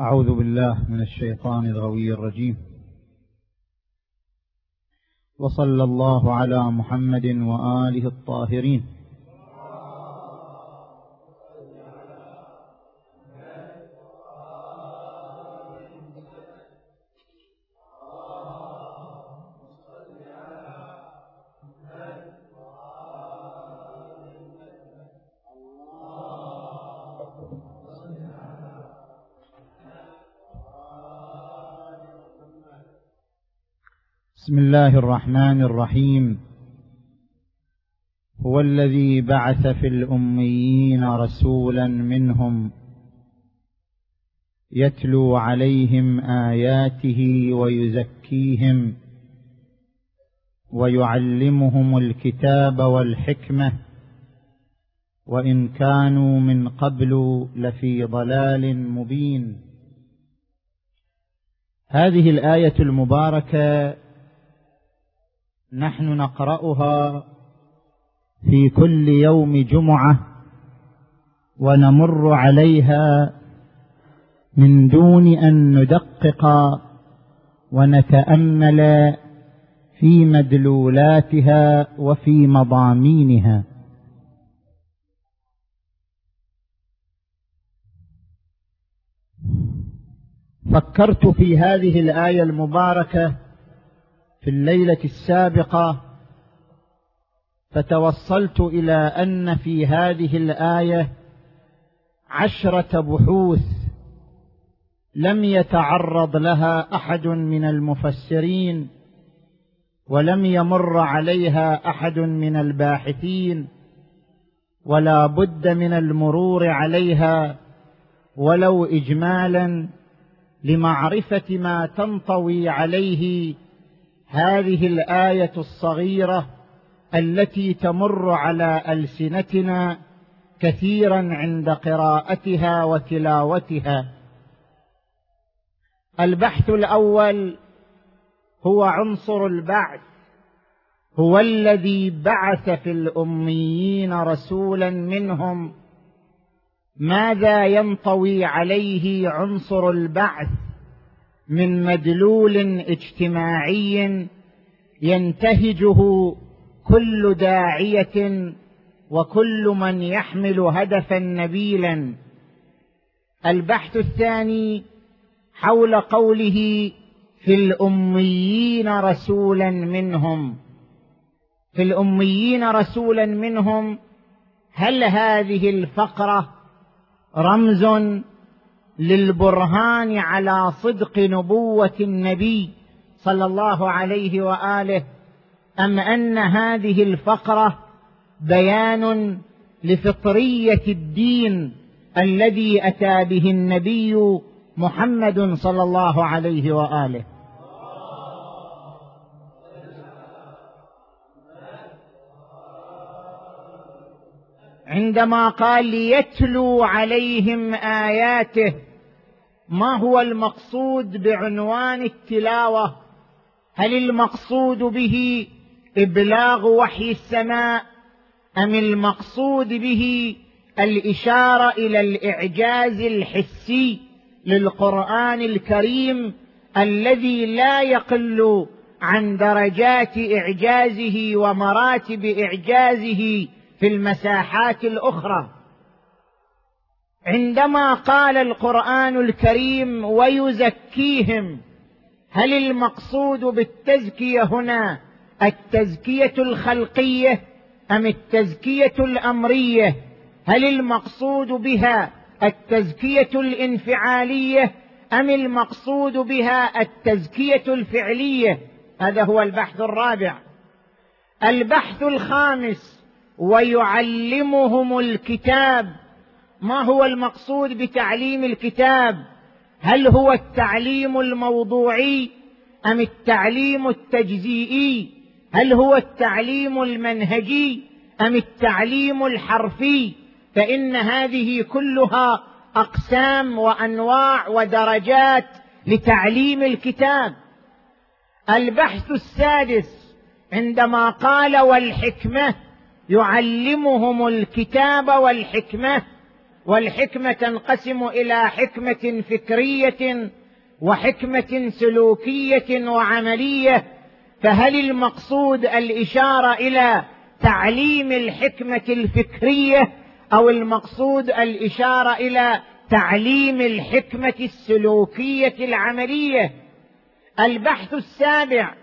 أعوذ بالله من الشيطان الغوي الرجيم. وصلى الله على محمد وآله الطاهرين. بسم الله الرحمن الرحيم. هو الذي بعث في الأميين رسولا منهم يتلو عليهم آياته ويزكيهم ويعلمهم الكتاب والحكمة وإن كانوا من قبل لفي ضلال مبين. هذه الآية المباركة نحن نقرأها في كل يوم جمعة ونمر عليها من دون أن ندقق ونتأمل في مدلولاتها وفي مضامينها. فكرت في هذه الآية المباركة في الليلة السابقة فتوصلت إلى أن في هذه الآية عشرة بحوث لم يتعرض لها أحد من المفسرين ولم يمر عليها أحد من الباحثين ولا بد من المرور عليها ولو اجمالا لمعرفة ما تنطوي عليه هذه الآية الصغيرة التي تمر على ألسنتنا كثيرا عند قراءتها وتلاوتها. البحث الأول هو عنصر البعث هو الذي بعث في الأميين رسولا منهم. ماذا ينطوي عليه عنصر البعث؟ من مدلول اجتماعي ينتهجه كل داعية وكل من يحمل هدفا نبيلا. البحث الثاني حول قوله في الأميين رسولا منهم. في الأميين رسولا منهم هل هذه الفقرة رمز للبرهان على صدق نبوة النبي صلى الله عليه وآله أم أن هذه الفقرة بيان لفطرية الدين الذي أتى به النبي محمد صلى الله عليه وآله؟ عندما قال ليتلو عليهم آياته ما هو المقصود بعنوان التلاوة؟ هل المقصود به إبلاغ وحي السماء؟ أم المقصود به الإشارة إلى الإعجاز الحسي للقرآن الكريم الذي لا يقل عن درجات إعجازه ومراتب إعجازه في المساحات الأخرى. عندما قال القرآن الكريم ويزكيهم هل المقصود بالتزكية هنا التزكية الخلقية أم التزكية الأمرية؟ هل المقصود بها التزكية الانفعالية أم المقصود بها التزكية الفعلية؟ هذا هو البحث الرابع. البحث الخامس ويعلمهم الكتاب. ما هو المقصود بتعليم الكتاب؟ هل هو التعليم الموضوعي أم التعليم التجزيئي؟ هل هو التعليم المنهجي أم التعليم الحرفي؟ فإن هذه كلها أقسام وأنواع ودرجات لتعليم الكتاب. البحث السادس عندما قال والحكمة يعلمهم الكتاب والحكمة والحكمة تنقسم إلى حكمة فكرية وحكمة سلوكية وعملية فهل المقصود الإشارة إلى تعليم الحكمة الفكرية أو المقصود الإشارة إلى تعليم الحكمة السلوكية العملية؟ البحث السابع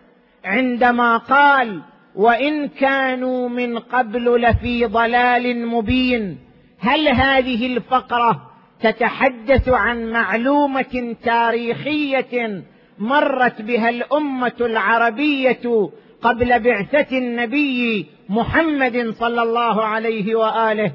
عندما قال وإن كانوا من قبل لفي ضلال مبين. هل هذه الفقرة تتحدث عن معلومة تاريخية مرت بها الأمة العربية قبل بعثة النبي محمد صلى الله عليه وآله؟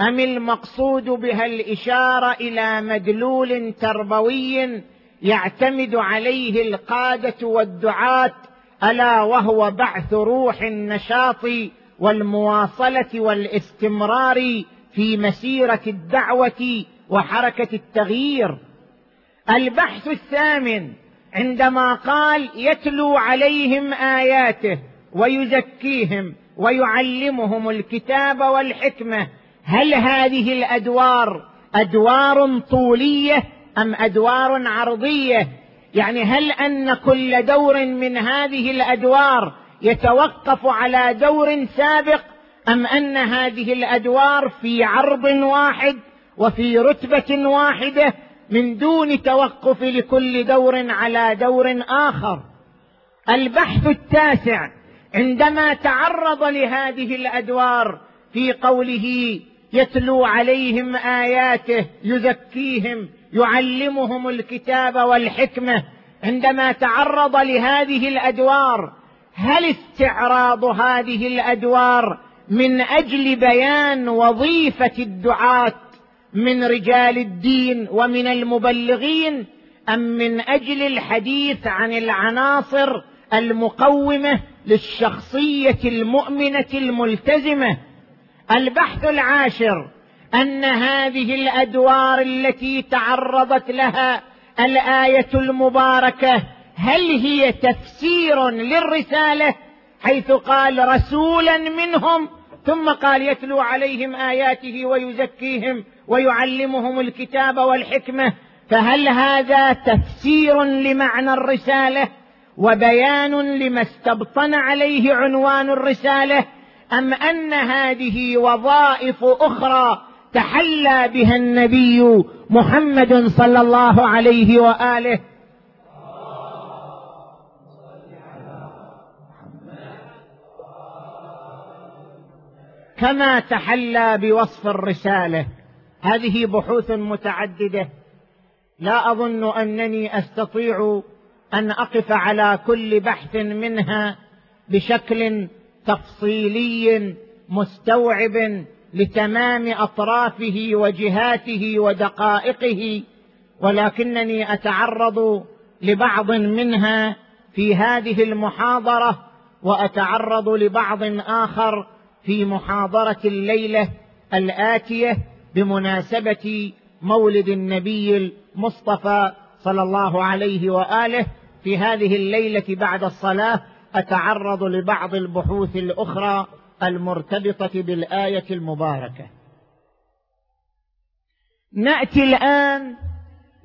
أم المقصود بها الإشارة إلى مدلول تربوي يعتمد عليه القادة والدعاة ألا وهو بعث روح النشاط والمواصلة والاستمرار في مسيرة الدعوة وحركة التغيير. البحث الثامن عندما قال يتلو عليهم آياته ويزكيهم ويعلمهم الكتاب والحكمة هل هذه الأدوار أدوار طولية أم أدوار عرضية؟ يعني هل أن كل دور من هذه الأدوار يتوقف على دور سابق أم أن هذه الأدوار في عرض واحد وفي رتبة واحدة من دون توقف لكل دور على دور آخر؟ البحث التاسع عندما تعرض لهذه الأدوار في قوله يتلو عليهم آياته يزكيهم يعلمهم الكتاب والحكمة. عندما تعرض لهذه الأدوار هل استعراض هذه الأدوار من أجل بيان وظيفة الدعاة من رجال الدين ومن المبلغين أم من أجل الحديث عن العناصر المقومة للشخصية المؤمنة الملتزمة؟ البحث العاشر أن هذه الأدوار التي تعرضت لها الآية المباركة هل هي تفسير للرسالة؟ حيث قال رسولا منهم ثم قال يتلو عليهم آياته ويزكيهم ويعلمهم الكتاب والحكمة. فهل هذا تفسير لمعنى الرسالة؟ وبيان لما استبطن عليه عنوان الرسالة؟ أم أن هذه وظائف أخرى تحلى بها النبي محمد صلى الله عليه وآله؟ كما تحلى بوصف الرسالة. هذه بحوث متعددة. لا أظن أنني أستطيع أن أقف على كل بحث منها بشكل تفصيلي مستوعب لتمام أطرافه وجهاته ودقائقه ولكنني أتعرض لبعض منها في هذه المحاضرة وأتعرض لبعض آخر في محاضرة الليلة الآتية بمناسبة مولد النبي المصطفى صلى الله عليه وآله في هذه الليلة بعد الصلاة. أتعرض لبعض البحوث الأخرى المرتبطة بالآية المباركة. نأتي الآن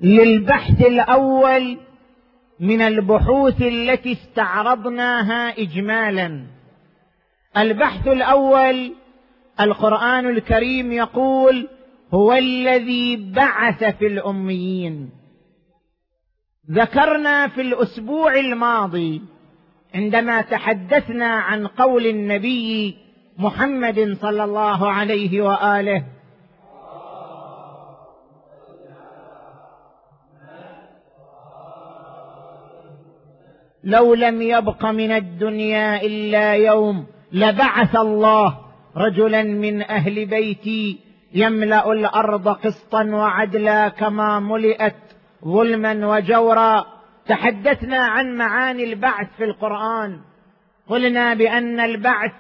للبحث الأول من البحوث التي استعرضناها اجمالا. البحث الأول القرآن الكريم يقول هو الذي بعث في الأميين. ذكرنا في الأسبوع الماضي عندما تحدثنا عن قول النبي محمد صلى الله عليه وآله. لو لم يبق من الدنيا إلا يوم لبعث الله رجلا من أهل بيتي يملأ الأرض قسطا وعدلا كما ملئت ظلما وجورا. تحدثنا عن معاني البعث في القرآن. قلنا بأن البعث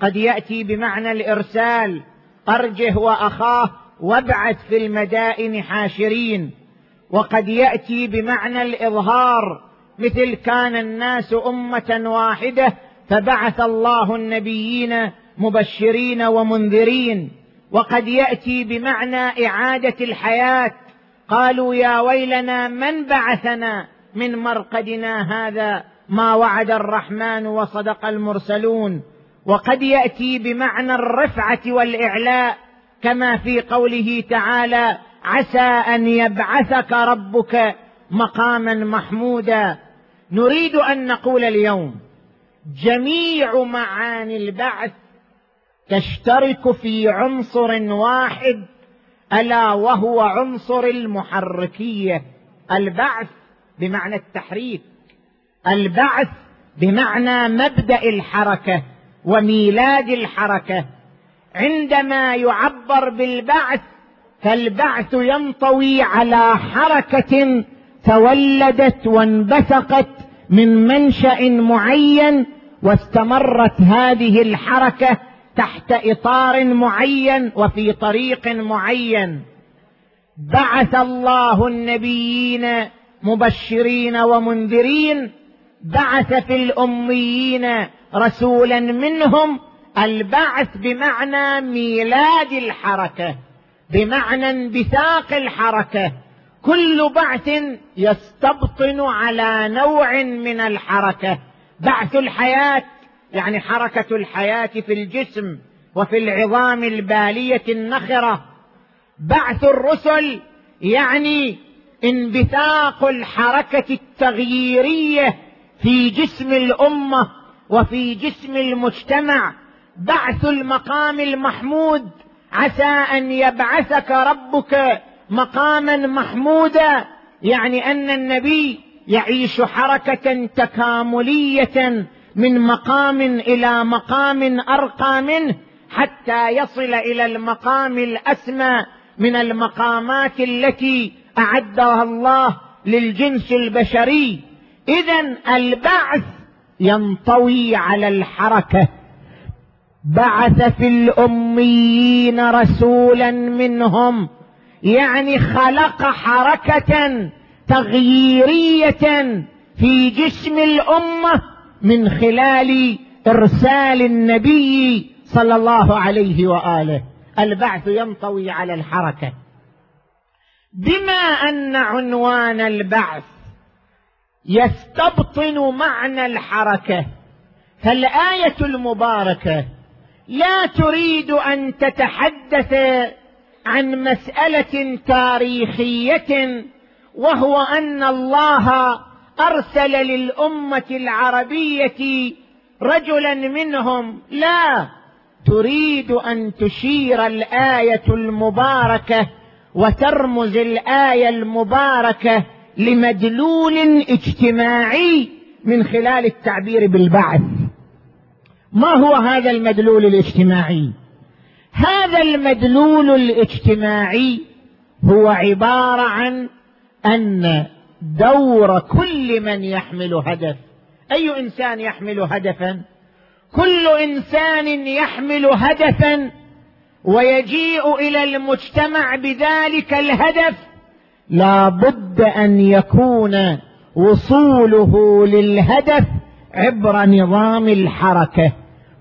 قد يأتي بمعنى الإرسال. أرجه وأخاه وابعث في المدائن حاشرين. وقد يأتي بمعنى الإظهار. مثل كان الناس أمة واحدة فبعث الله النبيين مبشرين ومنذرين. وقد يأتي بمعنى إعادة الحياة. قالوا يا ويلنا من بعثنا؟ من مرقدنا هذا ما وعد الرحمن وصدق المرسلون. وقد يأتي بمعنى الرفعة والإعلاء كما في قوله تعالى عسى أن يبعثك ربك مقاما محمودا. نريد أن نقول اليوم جميع معاني البعث تشترك في عنصر واحد ألا وهو عنصر المحركية البعث. بمعنى التحريك البعث بمعنى مبدأ الحركة وميلاد الحركة. عندما يعبر بالبعث فالبعث ينطوي على حركة تولدت وانبثقت من منشأ معين واستمرت هذه الحركة تحت إطار معين وفي طريق معين. بعث الله النبيين مبشرين ومنذرين بعث في الأميين رسولا منهم البعث بمعنى ميلاد الحركة بمعنى انبثاق الحركة. كل بعث يستبطن على نوع من الحركة. بعث الحياة يعني حركة الحياة في الجسم وفي العظام البالية النخرة. بعث الرسل يعني انبثاق الحركة التغييرية في جسم الأمة وفي جسم المجتمع. بعث المقام المحمود. عسى أن يبعثك ربك مقاما محمودا. يعني أن النبي يعيش حركة تكاملية من مقام إلى مقام أرقى منه حتى يصل إلى المقام الأسمى من المقامات التي أعدها الله للجنس البشري. اذا البعث ينطوي على الحركة. بعث في الأميين رسولا منهم. يعني خلق حركة تغييرية في جسم الأمة من خلال إرسال النبي صلى الله عليه وآله. البعث ينطوي على الحركة. بما أن عنوان البعث يستبطن معنى الحركة فالآية المباركة لا تريد أن تتحدث عن مسألة تاريخية وهو أن الله أرسل للأمة العربية رجلا منهم. لا تريد أن تشير الآية المباركة وترمز الآية المباركة لمدلول اجتماعي من خلال التعبير بالبعث. ما هو هذا المدلول الاجتماعي؟ هذا المدلول الاجتماعي هو عبارة عن أن دور كل من يحمل هدف. أي إنسان يحمل هدفا؟ كل إنسان يحمل هدفا ويجيء إلى المجتمع بذلك الهدف لا بد أن يكون وصوله للهدف عبر نظام الحركة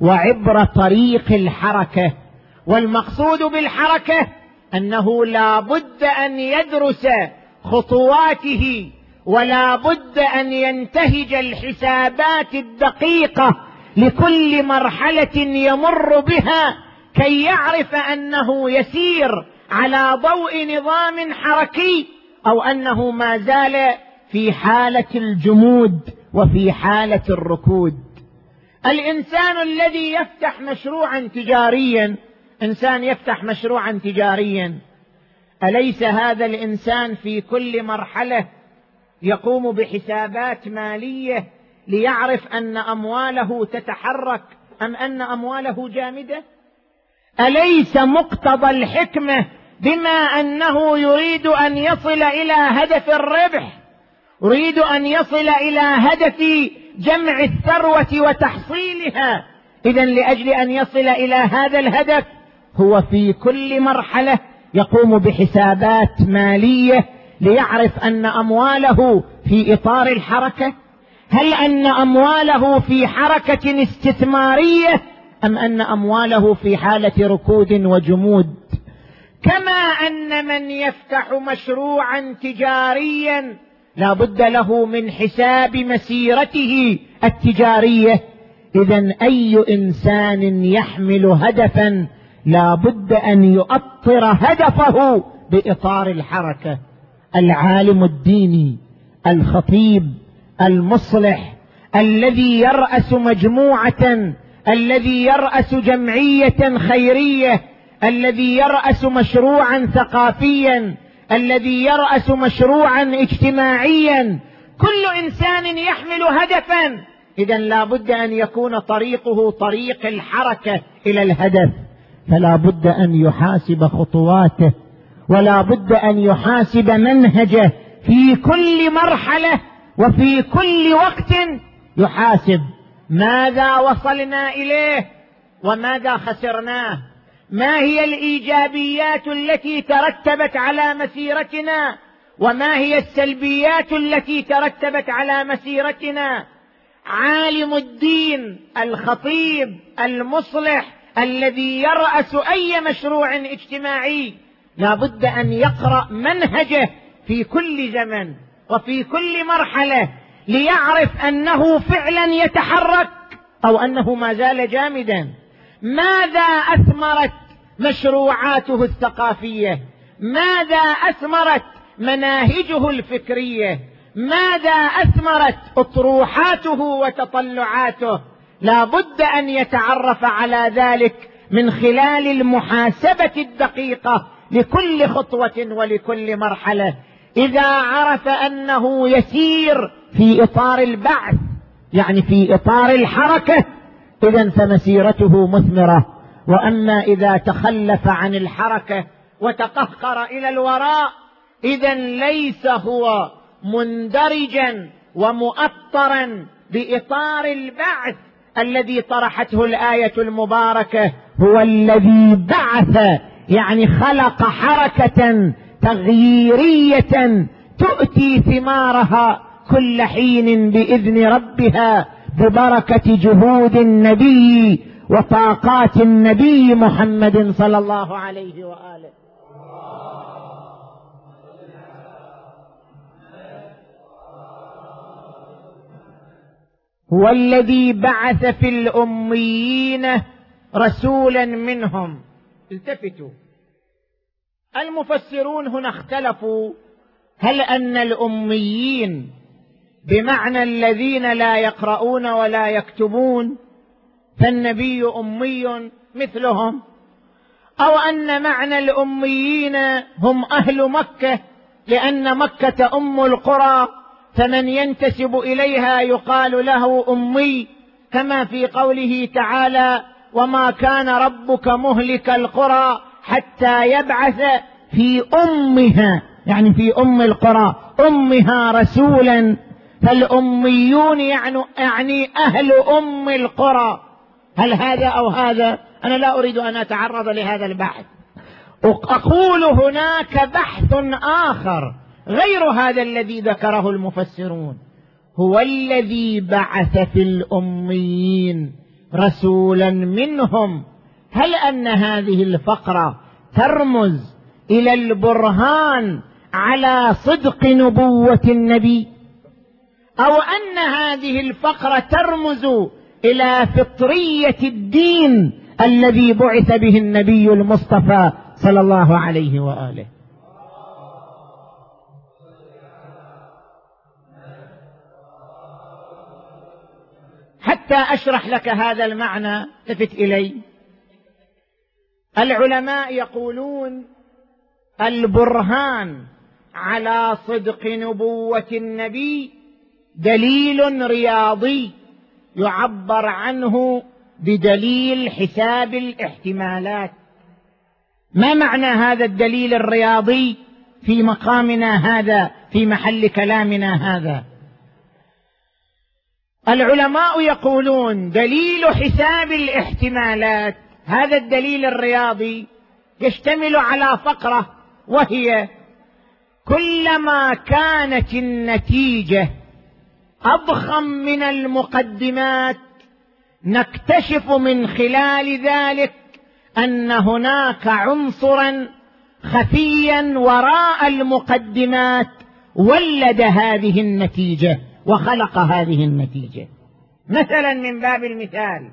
وعبر طريق الحركة. والمقصود بالحركة أنه لا بد أن يدرس خطواته ولا بد أن ينتهج الحسابات الدقيقة لكل مرحلة يمر بها كي يعرف أنه يسير على ضوء نظام حركي أو أنه ما زال في حالة الجمود وفي حالة الركود. الإنسان الذي يفتح مشروعا تجاريا إنسان يفتح مشروعا تجاريا أليس هذا الإنسان في كل مرحلة يقوم بحسابات مالية ليعرف أن أمواله تتحرك أم أن أمواله جامدة؟ أليس مقتضى الحكمة بما أنه يريد أن يصل إلى هدف الربح؟ يريد أن يصل إلى هدف جمع الثروة وتحصيلها. اذا لأجل أن يصل إلى هذا الهدف هو في كل مرحلة يقوم بحسابات مالية ليعرف أن أمواله في إطار الحركة. هل أن أمواله في حركة استثمارية أم أن أمواله في حالة ركود وجمود؟ كما أن من يفتح مشروعا تجاريا لا بد له من حساب مسيرته التجارية. اذا أي إنسان يحمل هدفا لا بد أن يؤطر هدفه بإطار الحركة. العالم الديني الخطيب المصلح الذي يرأس مجموعة الذي يرأس جمعية خيرية الذي يرأس مشروعا ثقافيا الذي يرأس مشروعا اجتماعيا. كل إنسان يحمل هدفا. اذا لا بد أن يكون طريقه طريق الحركة إلى الهدف. فلا بد أن يحاسب خطواته ولا بد أن يحاسب منهجه. في كل مرحلة وفي كل وقت يحاسب. ماذا وصلنا إليه وماذا خسرناه ما هي الإيجابيات التي ترتبت على مسيرتنا؟ وما هي السلبيات التي ترتبت على مسيرتنا؟ عالم الدين الخطيب المصلح الذي يرأس أي مشروع اجتماعي. لا بد أن يقرأ منهجه في كل زمن وفي كل مرحلة. ليعرف أنه فعلا يتحرك أو أنه ما زال جامدا. ماذا أثمرت مشروعاته الثقافية؟ ماذا أثمرت مناهجه الفكرية؟ ماذا أثمرت أطروحاته وتطلعاته؟ لا بد أن يتعرف على ذلك من خلال المحاسبة الدقيقة لكل خطوة ولكل مرحلة. إذا عرف أنه يسير في إطار البعث يعني في إطار الحركة. إذا فمسيرته مثمرة. وأما إذا تخلف عن الحركة وتقهقر إلى الوراء إذا ليس هو مندرجا ومؤطرا بإطار البعث الذي طرحته الآية المباركة. هو الذي بعث يعني خلق حركة تغييرية تؤتي ثمارها. كل حين بإذن ربها ببركة جهود النبي وطاقات النبي محمد صلى الله عليه وآله. هو الذي بعث في الأميين رسولا منهم. التفتوا. المفسرون هنا اختلفوا. هل أن الأميين بمعنى الذين لا يقرؤون ولا يكتبون فالنبي أمي مثلهم. أو أن معنى الأميين هم أهل مكة لأن مكة أم القرى فمن ينتسب إليها يقال له أمي كما في قوله تعالى وما كان ربك مهلك القرى حتى يبعث في أمها يعني في أم القرى أمها رسولا. فالأميون يعني يعني أهل أم القرى. هل هذا أو هذا؟ أنا لا أريد أن أتعرض لهذا البحث. أقول هناك بحث آخر غير هذا الذي ذكره المفسرون. هو الذي بعث في الأميين رسولا منهم. هل أن هذه الفقرة ترمز إلى البرهان على صدق نبوة النبي؟ أو أن هذه الفقرة ترمز إلى فطرية الدين الذي بعث به النبي المصطفى صلى الله عليه وآله. حتى أشرح لك هذا المعنى التفت إلي. العلماء يقولون البرهان على صدق نبوة النبي دليل رياضي يعبر عنه بدليل حساب الاحتمالات. ما معنى هذا الدليل الرياضي في مقامنا هذا في محل كلامنا هذا؟ العلماء يقولون دليل حساب الاحتمالات هذا الدليل الرياضي يشتمل على فقرة وهي كلما كانت النتيجة أضخم من المقدمات نكتشف من خلال ذلك أن هناك عنصرا خفيا وراء المقدمات ولد هذه النتيجة وخلق هذه النتيجة. مثلا من باب المثال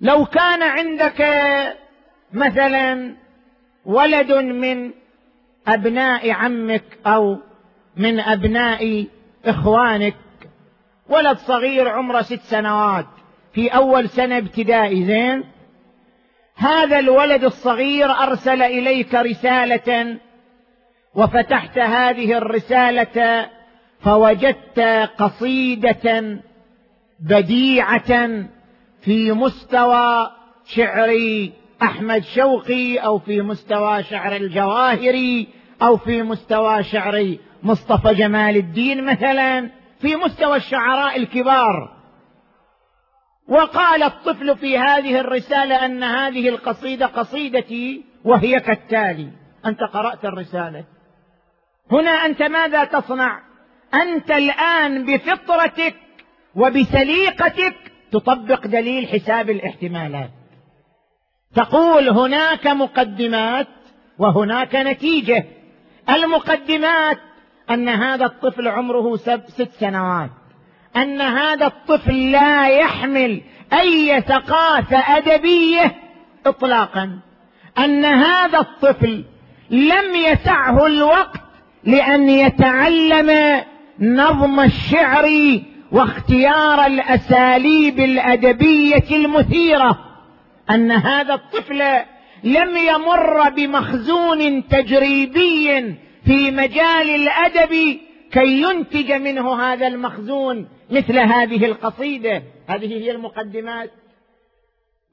لو كان عندك مثلا ولد من أبناء عمك أو من أبناء إخوانك ولد صغير عمره ست سنوات في أول سنة ابتدائي زين؟ هذا الولد الصغير أرسل إليك رسالة وفتحت هذه الرسالة فوجدت قصيدة بديعة في مستوى شعر أحمد شوقي أو في مستوى شعر الجواهري أو في مستوى شعر مصطفى جمال الدين مثلا في مستوى الشعراء الكبار. وقال الطفل في هذه الرسالة أن هذه القصيدة قصيدتي وهي كالتالي. أنت قرأت الرسالة. هنا أنت ماذا تصنع؟ أنت الآن بفطرتك وبسليقتك تطبق دليل حساب الاحتمالات. تقول هناك مقدمات وهناك نتيجة. المقدمات أن هذا الطفل عمره ست سنوات. أن هذا الطفل لا يحمل أي ثقافه أدبية اطلاقا. أن هذا الطفل لم يسعه الوقت لأن يتعلم نظم الشعر واختيار الأساليب الأدبية المثيرة. أن هذا الطفل لم يمر بمخزون تجريبي في مجال الأدب كي ينتج منه هذا المخزون مثل هذه القصيدة. هذه هي المقدمات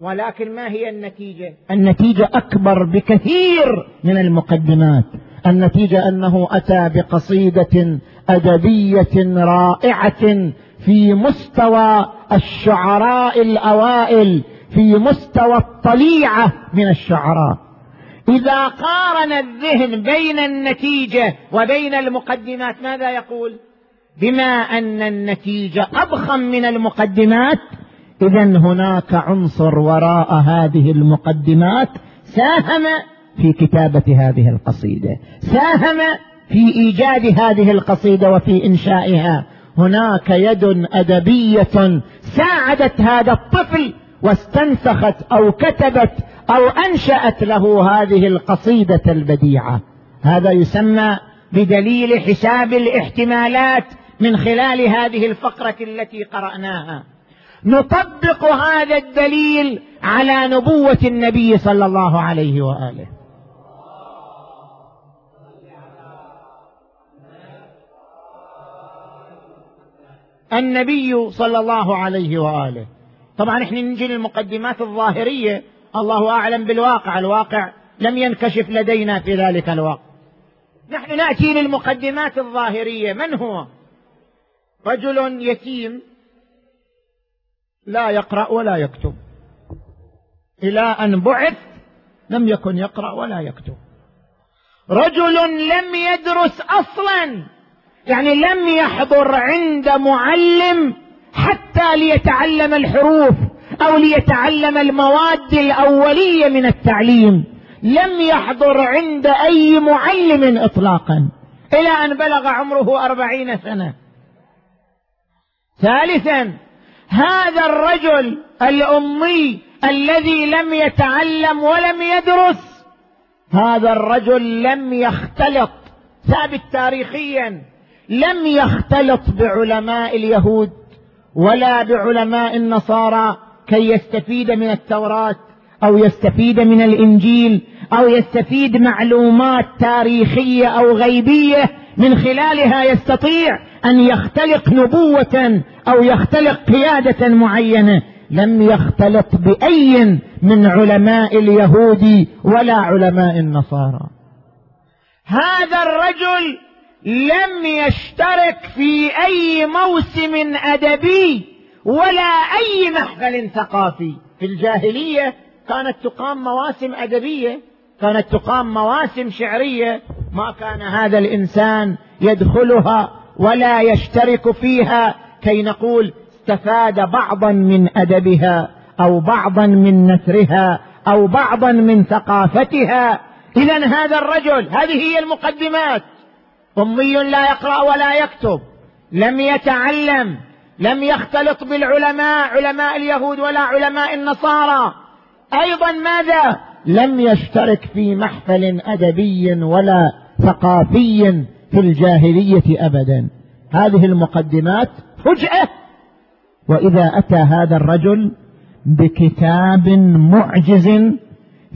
ولكن ما هي النتيجة؟ النتيجة أكبر بكثير من المقدمات. النتيجة أنه أتى بقصيدة أدبية رائعة في مستوى الشعراء الأوائل في مستوى الطليعة من الشعراء. إذا قارن الذهن بين النتيجة وبين المقدمات ماذا يقول؟ بما أن النتيجة أضخم من المقدمات اذا هناك عنصر وراء هذه المقدمات ساهم في كتابة هذه القصيدة ساهم في إيجاد هذه القصيدة وفي إنشائها. هناك يد أدبية ساعدت هذا الطفل واستنسخت أو كتبت أو أنشأت له هذه القصيدة البديعة. هذا يسمى بدليل حساب الاحتمالات من خلال هذه الفقرة التي قرأناها. نطبق هذا الدليل على نبوة النبي صلى الله عليه وآله. النبي صلى الله عليه وآله. طبعا إحنا نجي للمقدمات الظاهرية. الله أعلم بالواقع. الواقع لم ينكشف لدينا في ذلك الوقت. نحن نأتي للمقدمات الظاهرية. من هو؟ رجل يتيم لا يقرأ ولا يكتب. إلى أن بعث لم يكن يقرأ ولا يكتب. رجل لم يدرس أصلا. يعني لم يحضر عند معلم حتى ليتعلم الحروف أو ليتعلم المواد الأولية من التعليم. لم يحضر عند أي معلم اطلاقا. إلى أن بلغ عمره أربعين سنة. ثالثا هذا الرجل الأمي الذي لم يتعلم ولم يدرس هذا الرجل لم يختلط ثابت تاريخيا لم يختلط بعلماء اليهود. ولا بعلماء النصارى كي يستفيد من التوراة أو يستفيد من الإنجيل أو يستفيد معلومات تاريخية أو غيبية من خلالها يستطيع أن يختلق نبوة أو يختلق قيادة معينة. لم يختلط بأي من علماء اليهود ولا علماء النصارى. هذا الرجل لم يشترك في أي موسم أدبي ولا أي محفل ثقافي. في الجاهلية كانت تقام مواسم أدبية كانت تقام مواسم شعرية. ما كان هذا الإنسان يدخلها ولا يشترك فيها كي نقول استفاد بعضا من أدبها أو بعضا من نثرها أو بعضا من ثقافتها. اذا هذا الرجل هذه هي المقدمات. أمي لا يقرأ ولا يكتب لم يتعلم لم يختلط بالعلماء علماء اليهود ولا علماء النصارى. أيضا ماذا؟ لم يشترك في محفل أدبي ولا ثقافي في الجاهلية ابدا. هذه المقدمات فجأة. وإذا أتى هذا الرجل بكتاب معجز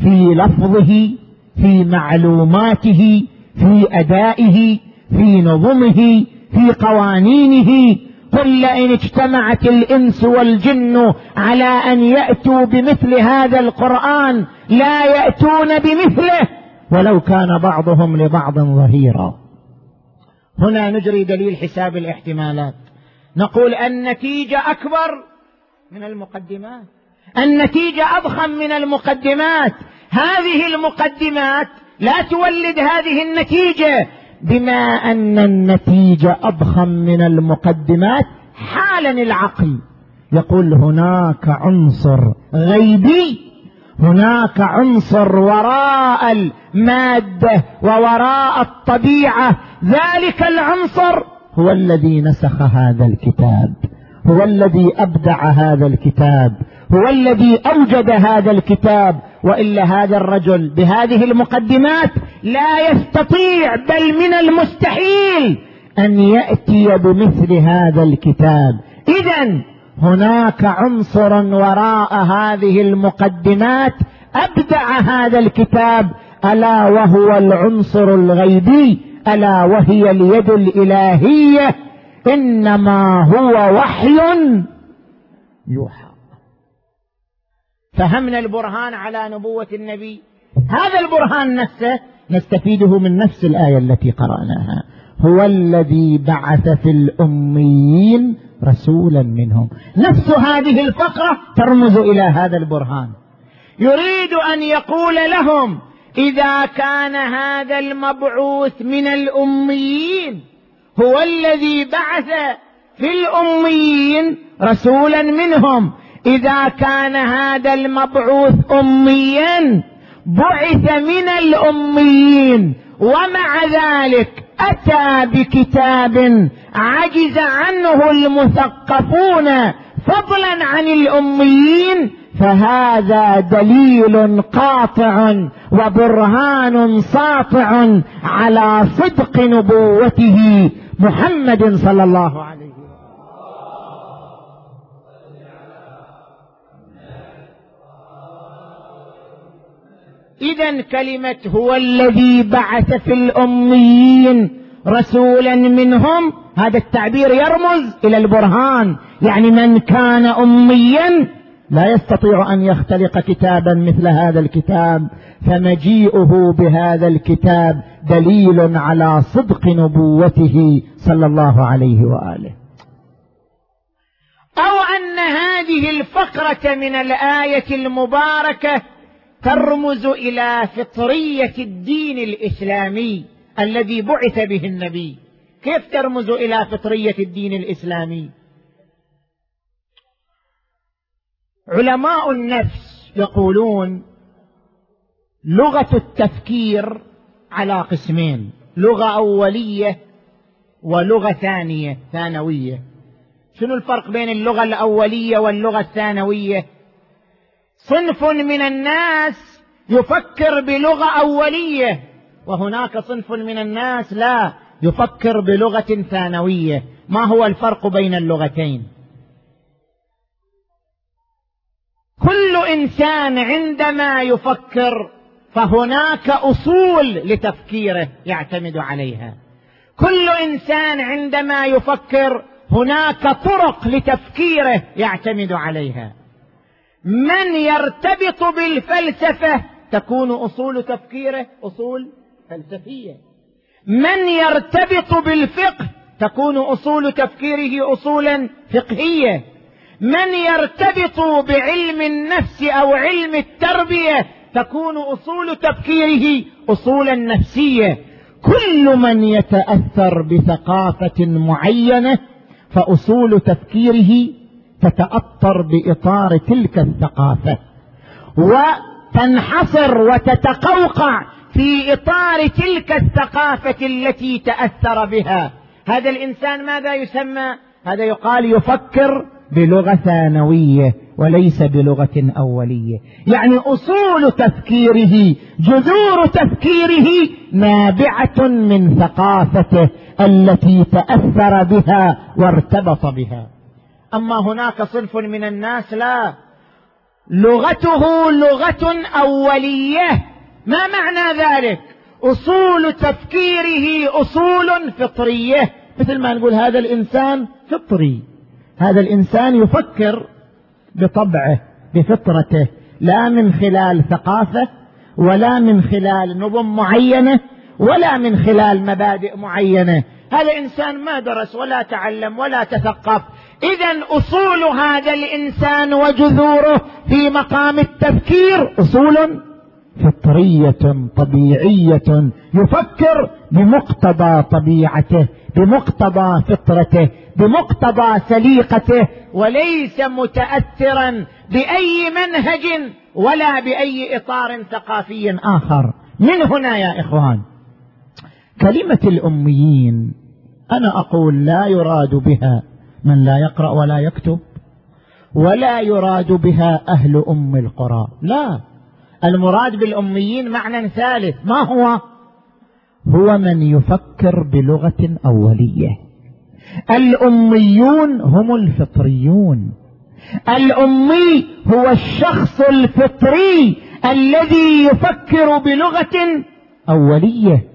في لفظه في معلوماته في أدائه في نظمه في قوانينه قل لئن اجتمعت الإنس والجن على أن يأتوا بمثل هذا القرآن لا يأتون بمثله ولو كان بعضهم لبعض ظهيرا. هنا نجري دليل حساب الاحتمالات. نقول النتيجه أكبر من المقدمات. النتيجه أضخم من المقدمات. هذه المقدمات لا تولد هذه النتيجة. بما أن النتيجة أضخم من المقدمات حالا العقل يقول هناك عنصر غيبي هناك عنصر وراء المادة ووراء الطبيعة. ذلك العنصر هو الذي نسخ هذا الكتاب هو الذي أبدع هذا الكتاب هو الذي أوجد هذا الكتاب. وإلا هذا الرجل بهذه المقدمات لا يستطيع بل من المستحيل أن يأتي بمثل هذا الكتاب. اذا هناك عنصر وراء هذه المقدمات أبدع هذا الكتاب. ألا وهو العنصر الغيبي؟ ألا وهي اليد الإلهية؟ إنما هو وحي يوحى. فهمنا البرهان على نبوة النبي. هذا البرهان نفسه نستفيده من نفس الآية التي قرأناها. هو الذي بعث في الأميين رسولا منهم. نفس هذه الفقرة ترمز إلى هذا البرهان. يريد أن يقول لهم إذا كان هذا المبعوث من الأميين هو الذي بعث في الأميين رسولا منهم. إذا كان هذا المبعوث اميا بعث من الأميين ومع ذلك أتى بكتاب عجز عنه المثقفون فضلا عن الأميين فهذا دليل قاطع وبرهان ساطع على صدق نبوته محمد صلى الله عليه اذا كلمة هو الذي بعث في الأميين رسولا منهم هذا التعبير يرمز إلى البرهان. يعني من كان اميا لا يستطيع أن يختلق كتابا مثل هذا الكتاب فمجيئه بهذا الكتاب دليل على صدق نبوته صلى الله عليه وآله. أو أن هذه الفقرة من الآية المباركة ترمز إلى فطرية الدين الإسلامي الذي بعث به النبي. كيف ترمز إلى فطرية الدين الإسلامي؟ علماء النفس يقولون لغة التفكير على قسمين لغة أولية ولغة ثانية ثانوية. شنو الفرق بين اللغة الأولية واللغة الثانوية؟ صنف من الناس يفكر بلغة أولية وهناك صنف من الناس لا يفكر بلغة ثانوية. ما هو الفرق بين اللغتين؟ كل إنسان عندما يفكر فهناك أصول لتفكيره يعتمد عليها. كل إنسان عندما يفكر هناك طرق لتفكيره يعتمد عليها. من يرتبط بالفلسفة تكون أصول تفكيره أصول فلسفية. من يرتبط بالفقه تكون أصول تفكيره اصولا فقهية. من يرتبط بعلم النفس أو علم التربية تكون أصول تفكيره اصولا نفسية. كل من يتأثر بثقافة معينة فأصول تفكيره تتاثر بإطار تلك الثقافة. وتنحصر وتتقوقع في إطار تلك الثقافة التي تأثر بها. هذا الإنسان ماذا يسمى؟ هذا يقال يفكر بلغة ثانوية وليس بلغة أولية. يعني أصول تفكيره جذور تفكيره نابعة من ثقافته التي تأثر بها وارتبط بها. أما هناك صنف من الناس لا. لغته لغة أولية. ما معنى ذلك؟ أصول تفكيره أصول فطرية. مثل ما نقول هذا الإنسان فطري. هذا الإنسان يفكر بطبعه بفطرته. لا من خلال ثقافة ولا من خلال نظم معينة ولا من خلال مبادئ معينة. هذا إنسان ما درس ولا تعلم ولا تثقف. اذا أصول هذا الإنسان وجذوره في مقام التفكير أصول فطرية طبيعية يفكر بمقتضى طبيعته بمقتضى فطرته بمقتضى سليقته وليس متاثرا بأي منهج ولا بأي إطار ثقافي آخر. من هنا يا إخوان؟ كلمة الأميين أنا أقول لا يراد بها من لا يقرأ ولا يكتب ولا يراد بها أهل أم القرى. لا المراد بالأميين معنى ثالث. ما هو؟ هو من يفكر بلغة أولية. الأميون هم الفطريون. الأمي هو الشخص الفطري الذي يفكر بلغة أولية.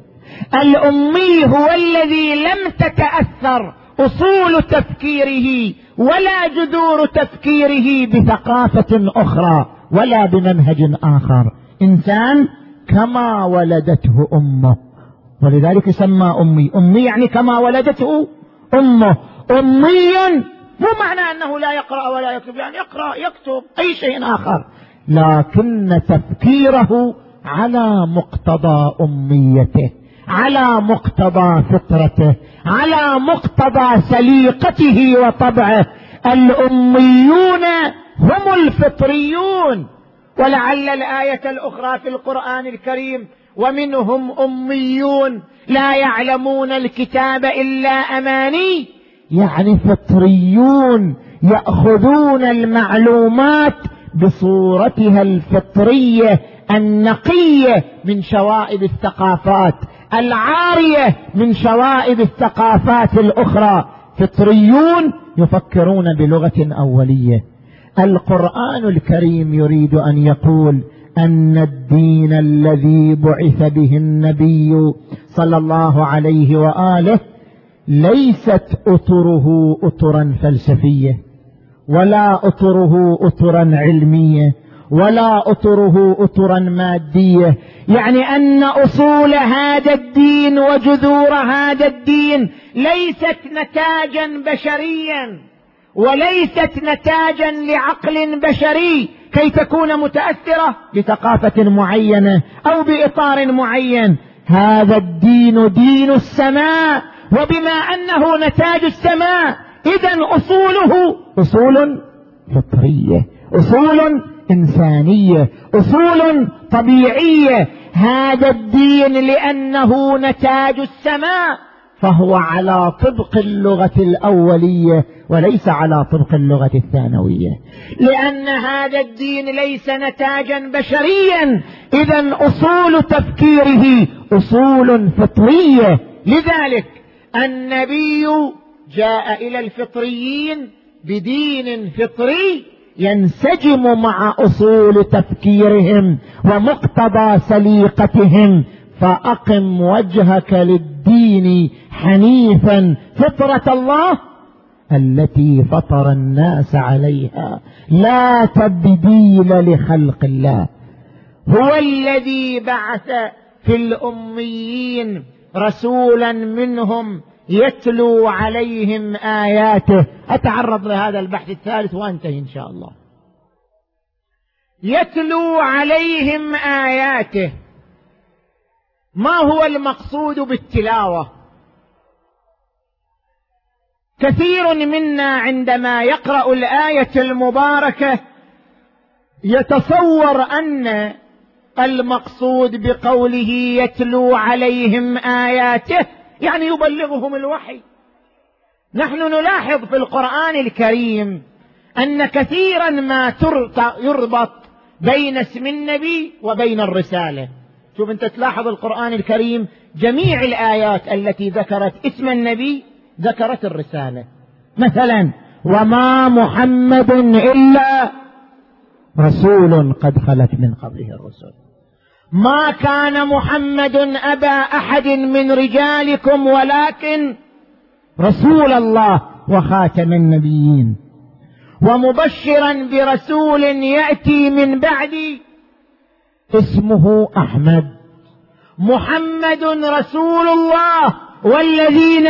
الأمي هو الذي لم تتأثر أصول تفكيره ولا جذور تفكيره بثقافة أخرى ولا بمنهج آخر. إنسان كما ولدته أمه. ولذلك يسمى أمي. أمي يعني كما ولدته أمه. أمي مو معنى أنه لا يقرأ ولا يكتب يعني يقرأ يكتب أي شيء آخر. لكن تفكيره على مقتضى أميته. على مقتضى فطرته على مقتضى سليقته وطبعه. الأميون هم الفطريون. ولعل الآية الأخرى في القرآن الكريم ومنهم أميون لا يعلمون الكتاب إلا أماني. يعني فطريون يأخذون المعلومات بصورتها الفطرية النقية من شوائب الثقافات. العارية من شوائب الثقافات الأخرى. فطريون يفكرون بلغة أولية. القرآن الكريم يريد أن يقول أن الدين الذي بعث به النبي صلى الله عليه وآله ليست أطره اطرا فلسفية ولا أطره اطرا علمية ولا أطره اطرا مادية. يعني أن أصول هذا الدين وجذور هذا الدين ليست نتاجا بشريا وليست نتاجا لعقل بشري. كي تكون متأثرة بثقافة معينة أو بإطار معين. هذا الدين دين السماء وبما أنه نتاج السماء اذا أصوله أصول فطرية أصول إنسانية أصول طبيعية. هذا الدين لأنه نتاج السماء فهو على طبق اللغة الأولية وليس على طبق اللغة الثانوية. لأن هذا الدين ليس نتاجا بشريا اذا أصول تفكيره أصول فطرية. لذلك النبي جاء إلى الفطريين بدين فطري ينسجم مع أصول تفكيرهم ومقتضى سليقتهم فأقم وجهك للدين حنيفا. فطرة الله التي فطر الناس عليها. لا تبديل لخلق الله. هو الذي بعث في الأميين رسولا منهم يتلو عليهم آياته. أتعرض لهذا البحث الثالث وأنتهي إن شاء الله. يتلو عليهم آياته. ما هو المقصود بالتلاوة؟ كثير منا عندما يقرأ الآية المباركة يتصور أن المقصود بقوله يتلو عليهم آياته يعني يبلغهم الوحي. نحن نلاحظ في القرآن الكريم أن كثيرا ما يربط بين اسم النبي وبين الرسالة. شوف أنت تلاحظ القرآن الكريم جميع الآيات التي ذكرت اسم النبي ذكرت الرسالة. مثلا وما محمد إلا رسول قد خلت من قبله الرسل. ما كان محمد أبا أحد من رجالكم ولكن رسول الله وخاتم النبيين. ومبشرا برسول يأتي من بعدي اسمه أحمد. محمد رسول الله والذين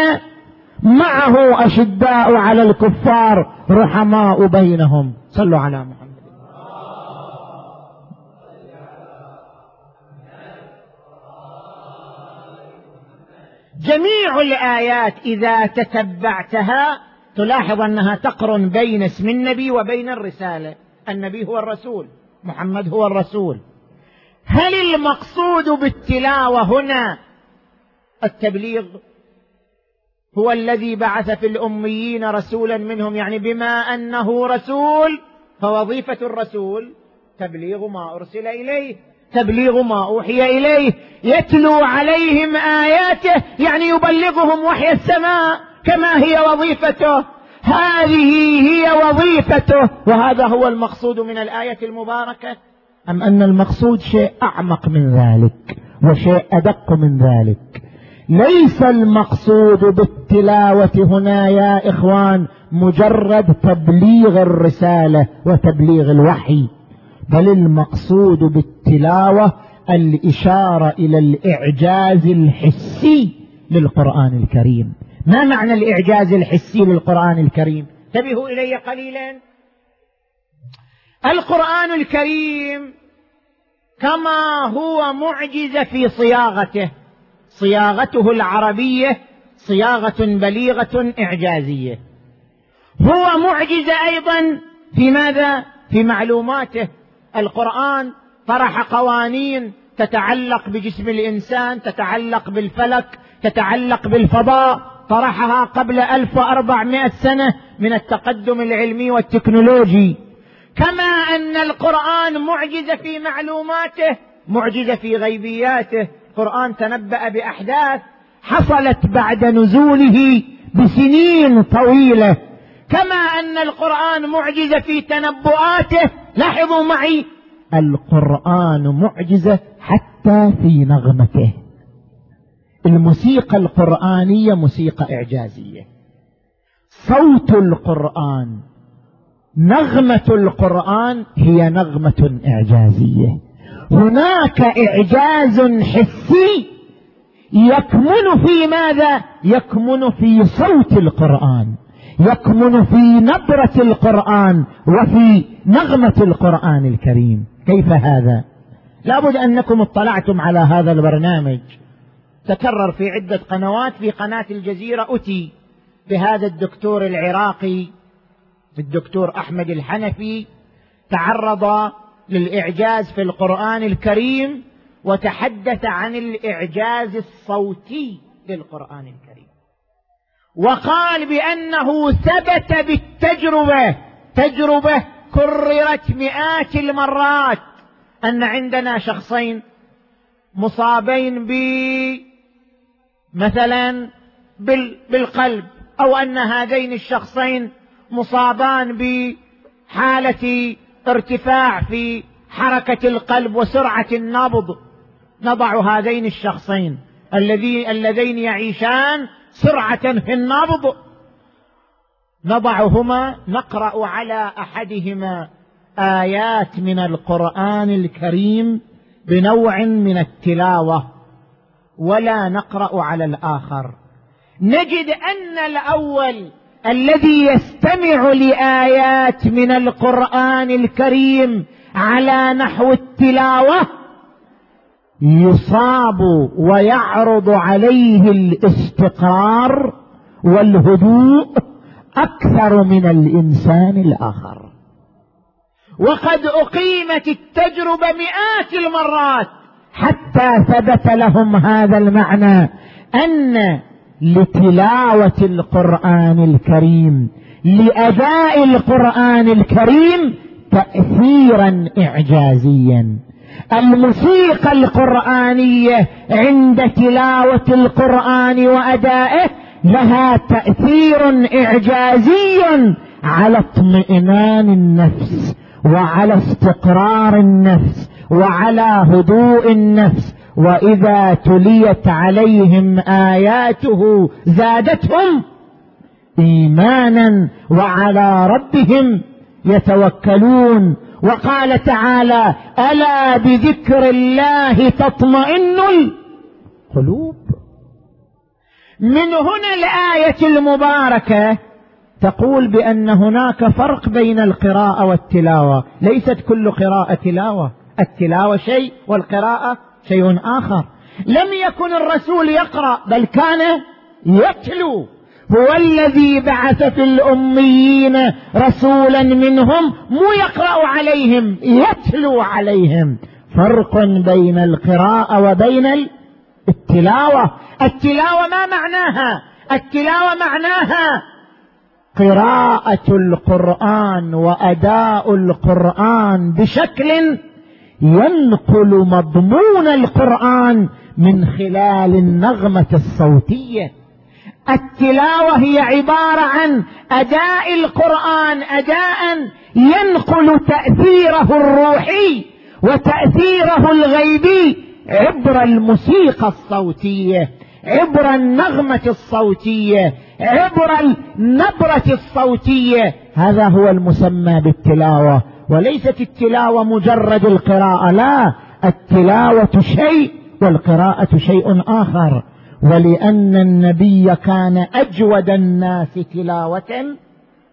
معه أشداء على الكفار رحماء بينهم. صلوا على محمد. جميع الآيات إذا تتبعتها تلاحظ أنها تقرن بين اسم النبي وبين الرسالة. النبي هو الرسول محمد هو الرسول. هل المقصود بالتلاوة هنا التبليغ؟ هو الذي بعث في الأميين رسولا منهم يعني بما أنه رسول فوظيفة الرسول تبليغ ما أرسل إليه. تبليغ ما أوحي إليه يتلو عليهم آياته يعني يبلغهم وحي السماء كما هي وظيفته. هذه هي وظيفته. وهذا هو المقصود من الآية المباركة. أم أن المقصود شيء أعمق من ذلك وشيء أدق من ذلك. ليس المقصود بالتلاوة هنا يا إخوان مجرد تبليغ الرسالة وتبليغ الوحي. بل المقصود بالتلاوة الإشارة إلى الإعجاز الحسي للقرآن الكريم. ما معنى الإعجاز الحسي للقرآن الكريم؟ انتبهوا إلي قليلا. القرآن الكريم كما هو معجز في صياغته. صياغته العربية صياغة بليغة إعجازية. هو معجز أيضا في ماذا؟ في معلوماته. القرآن طرح قوانين تتعلق بجسم الإنسان تتعلق بالفلك تتعلق بالفضاء طرحها قبل 1400 سنة من التقدم العلمي والتكنولوجي. كما أن القرآن معجز في معلوماته معجز في غيبياته. القرآن تنبأ بأحداث حصلت بعد نزوله بسنين طويلة. كما أن القرآن معجز في تنبؤاته. لاحظوا معي. القرآن معجزة حتى في نغمته. الموسيقى القرآنية موسيقى إعجازية. صوت القرآن نغمة القرآن هي نغمة إعجازية. هناك إعجاز حسي يكمن في ماذا؟ يكمن في صوت القرآن. يكمن في نبرة القرآن وفي نغمة القرآن الكريم. كيف هذا؟ لابد أنكم اطلعتم على هذا البرنامج. تكرر في عدة قنوات في قناة الجزيرة أتي بهذا الدكتور العراقي الدكتور أحمد الحنفي تعرض للإعجاز في القرآن الكريم وتحدث عن الإعجاز الصوتي للقرآن الكريم. وقال بأنه ثبت بالتجربة تجربة كررت مئات المرات أن عندنا شخصين مصابين ب مثلا بالقلب أو أن هذين الشخصين مصابان بحالة ارتفاع في حركة القلب وسرعة النبض. نضع هذين الشخصين الذين اللذين يعيشان سرعة في النبض. نضعهما نقرأ على أحدهما آيات من القرآن الكريم بنوع من التلاوة ولا نقرأ على الآخر. نجد أن الأول الذي يستمع لآيات من القرآن الكريم على نحو التلاوة يصاب ويعرض عليه الاستقرار والهدوء أكثر من الإنسان الآخر. وقد أقيمت التجربة مئات المرات حتى ثبت لهم هذا المعنى أن لتلاوة القرآن الكريم لأداء القرآن الكريم تاثيرا اعجازيا. الموسيقى القرآنية عند تلاوة القرآن وأدائه لها تأثير إعجازي على اطمئنان النفس وعلى استقرار النفس وعلى هدوء النفس وإذا تليت عليهم آياته زادتهم إيمانا وعلى ربهم يتوكلون وقال تعالى ألا بذكر الله تطمئن القلوب؟ من هنا الآية المباركة تقول بأن هناك فرق بين القراءة والتلاوة. ليست كل قراءة تلاوة. التلاوة شيء والقراءة شيء آخر. لم يكن الرسول يقرأ بل كان يتلو. هو الذي بعث في الأميين رسولا منهم مو يقرأ عليهم يتلو عليهم. فرق بين القراءة وبين التلاوة. التلاوة ما معناها؟ التلاوة معناها قراءة القرآن وأداء القرآن بشكل ينقل مضمون القرآن من خلال النغمة الصوتية. التلاوة هي عبارة عن أداء القرآن أداء ينقل تأثيره الروحي وتأثيره الغيبي عبر الموسيقى الصوتية عبر النغمة الصوتية عبر النبرة الصوتية. هذا هو المسمى بالتلاوة. وليست التلاوة مجرد القراءة لا التلاوة شيء والقراءة شيء آخر. ولأن النبي كان أجود الناس تلاوة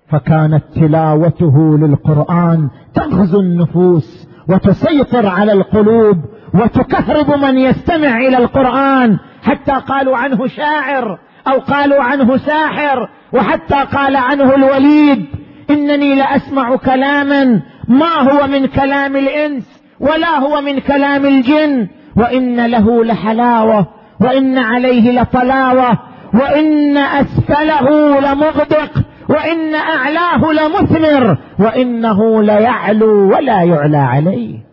فكانت تلاوته للقرآن تغزو النفوس وتسيطر على القلوب وتكهرب من يستمع إلى القرآن حتى قالوا عنه شاعر أو قالوا عنه ساحر وحتى قال عنه الوليد. إنني لأسمع كلاما ما هو من كلام الإنس ولا هو من كلام الجن وإن له لحلاوة وإن عليه لطلاوة وإن أسفله لمغدق وإن أعلاه لمثمر وإنه ليعلو ولا يعلى عليه.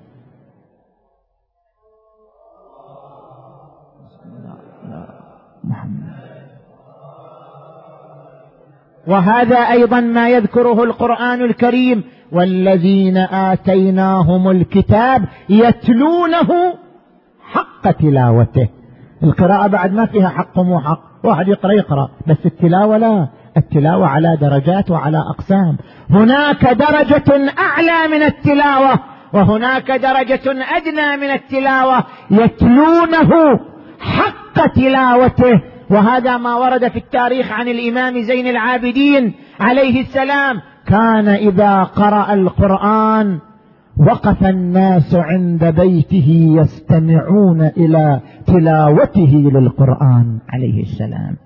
وهذا أيضا ما يذكره القرآن الكريم والذين آتيناهم الكتاب يتلونه حق تلاوته. القراءة بعد ما فيها حق ومو حق واحد يقرأ يقرأ بس التلاوة لا التلاوة على درجات وعلى أقسام. هناك درجة أعلى من التلاوة وهناك درجة أدنى من التلاوة يتلونه حق تلاوته. وهذا ما ورد في التاريخ عن الإمام زين العابدين عليه السلام. كان إذا قرأ القرآن وقف الناس عند بيته يستمعون إلى تلاوته للقرآن عليه السلام.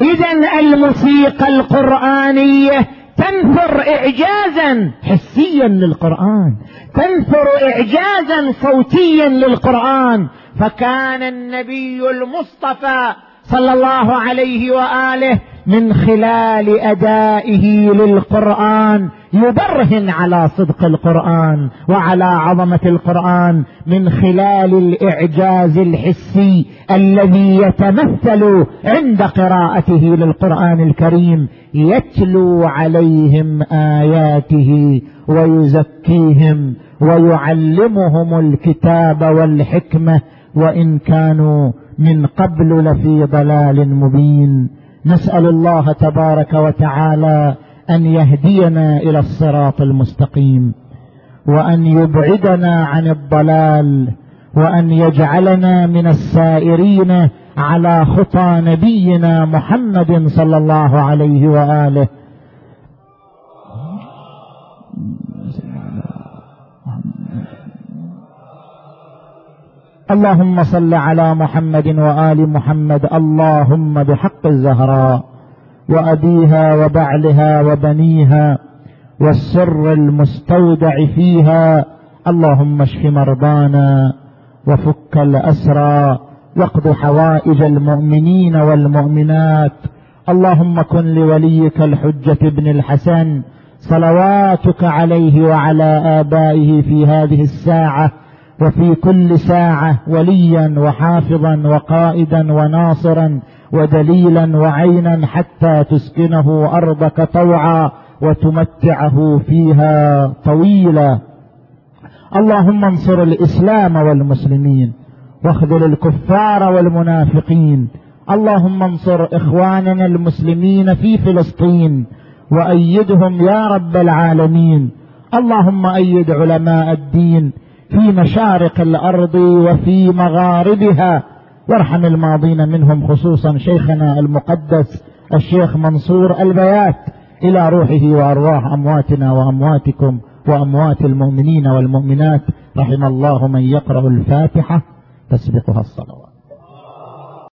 اذا الموسيقى القرآنية تنثر اعجازا حسيا للقرآن تنثر اعجازا صوتيا للقرآن. فكان النبي المصطفى صلى الله عليه وآله من خلال أدائه للقرآن يبرهن على صدق القرآن وعلى عظمة القرآن من خلال الإعجاز الحسي الذي يتمثل عند قراءته للقرآن الكريم يتلو عليهم آياته ويزكيهم ويعلمهم الكتاب والحكمة وإن كانوا من قبل لفي ضلال مبين. نسأل الله تبارك وتعالى أن يهدينا إلى الصراط المستقيم وأن يبعدنا عن الضلال وأن يجعلنا من السائرين على خطى نبينا محمد صلى الله عليه وآله. اللهم صل على محمد وآل محمد اللهم بحق الزهراء وأبيها وبعلها وبنيها والسر المستودع فيها اللهم اشف مرضانا وفك الأسرى واقض حوائج المؤمنين والمؤمنات اللهم كن لوليك الحجة ابن الحسن صلواتك عليه وعلى آبائه في هذه الساعة وفي كل ساعة وليا وحافظا وقائدا وناصرا ودليلا وعينا حتى تسكنه أرضك طوعا وتمتعه فيها طويلا. اللهم انصر الإسلام والمسلمين واخذل الكفار والمنافقين. اللهم انصر إخواننا المسلمين في فلسطين وأيدهم يا رب العالمين. اللهم أيد علماء الدين في مشارق الأرض وفي مغاربها. وارحم الماضين منهم خصوصا شيخنا المقدس الشيخ منصور البيات إلى روحه وأرواح أمواتنا وأمواتكم وأموات المؤمنين والمؤمنات. رحم الله من يقرأ الفاتحة تسبقها الصلوات.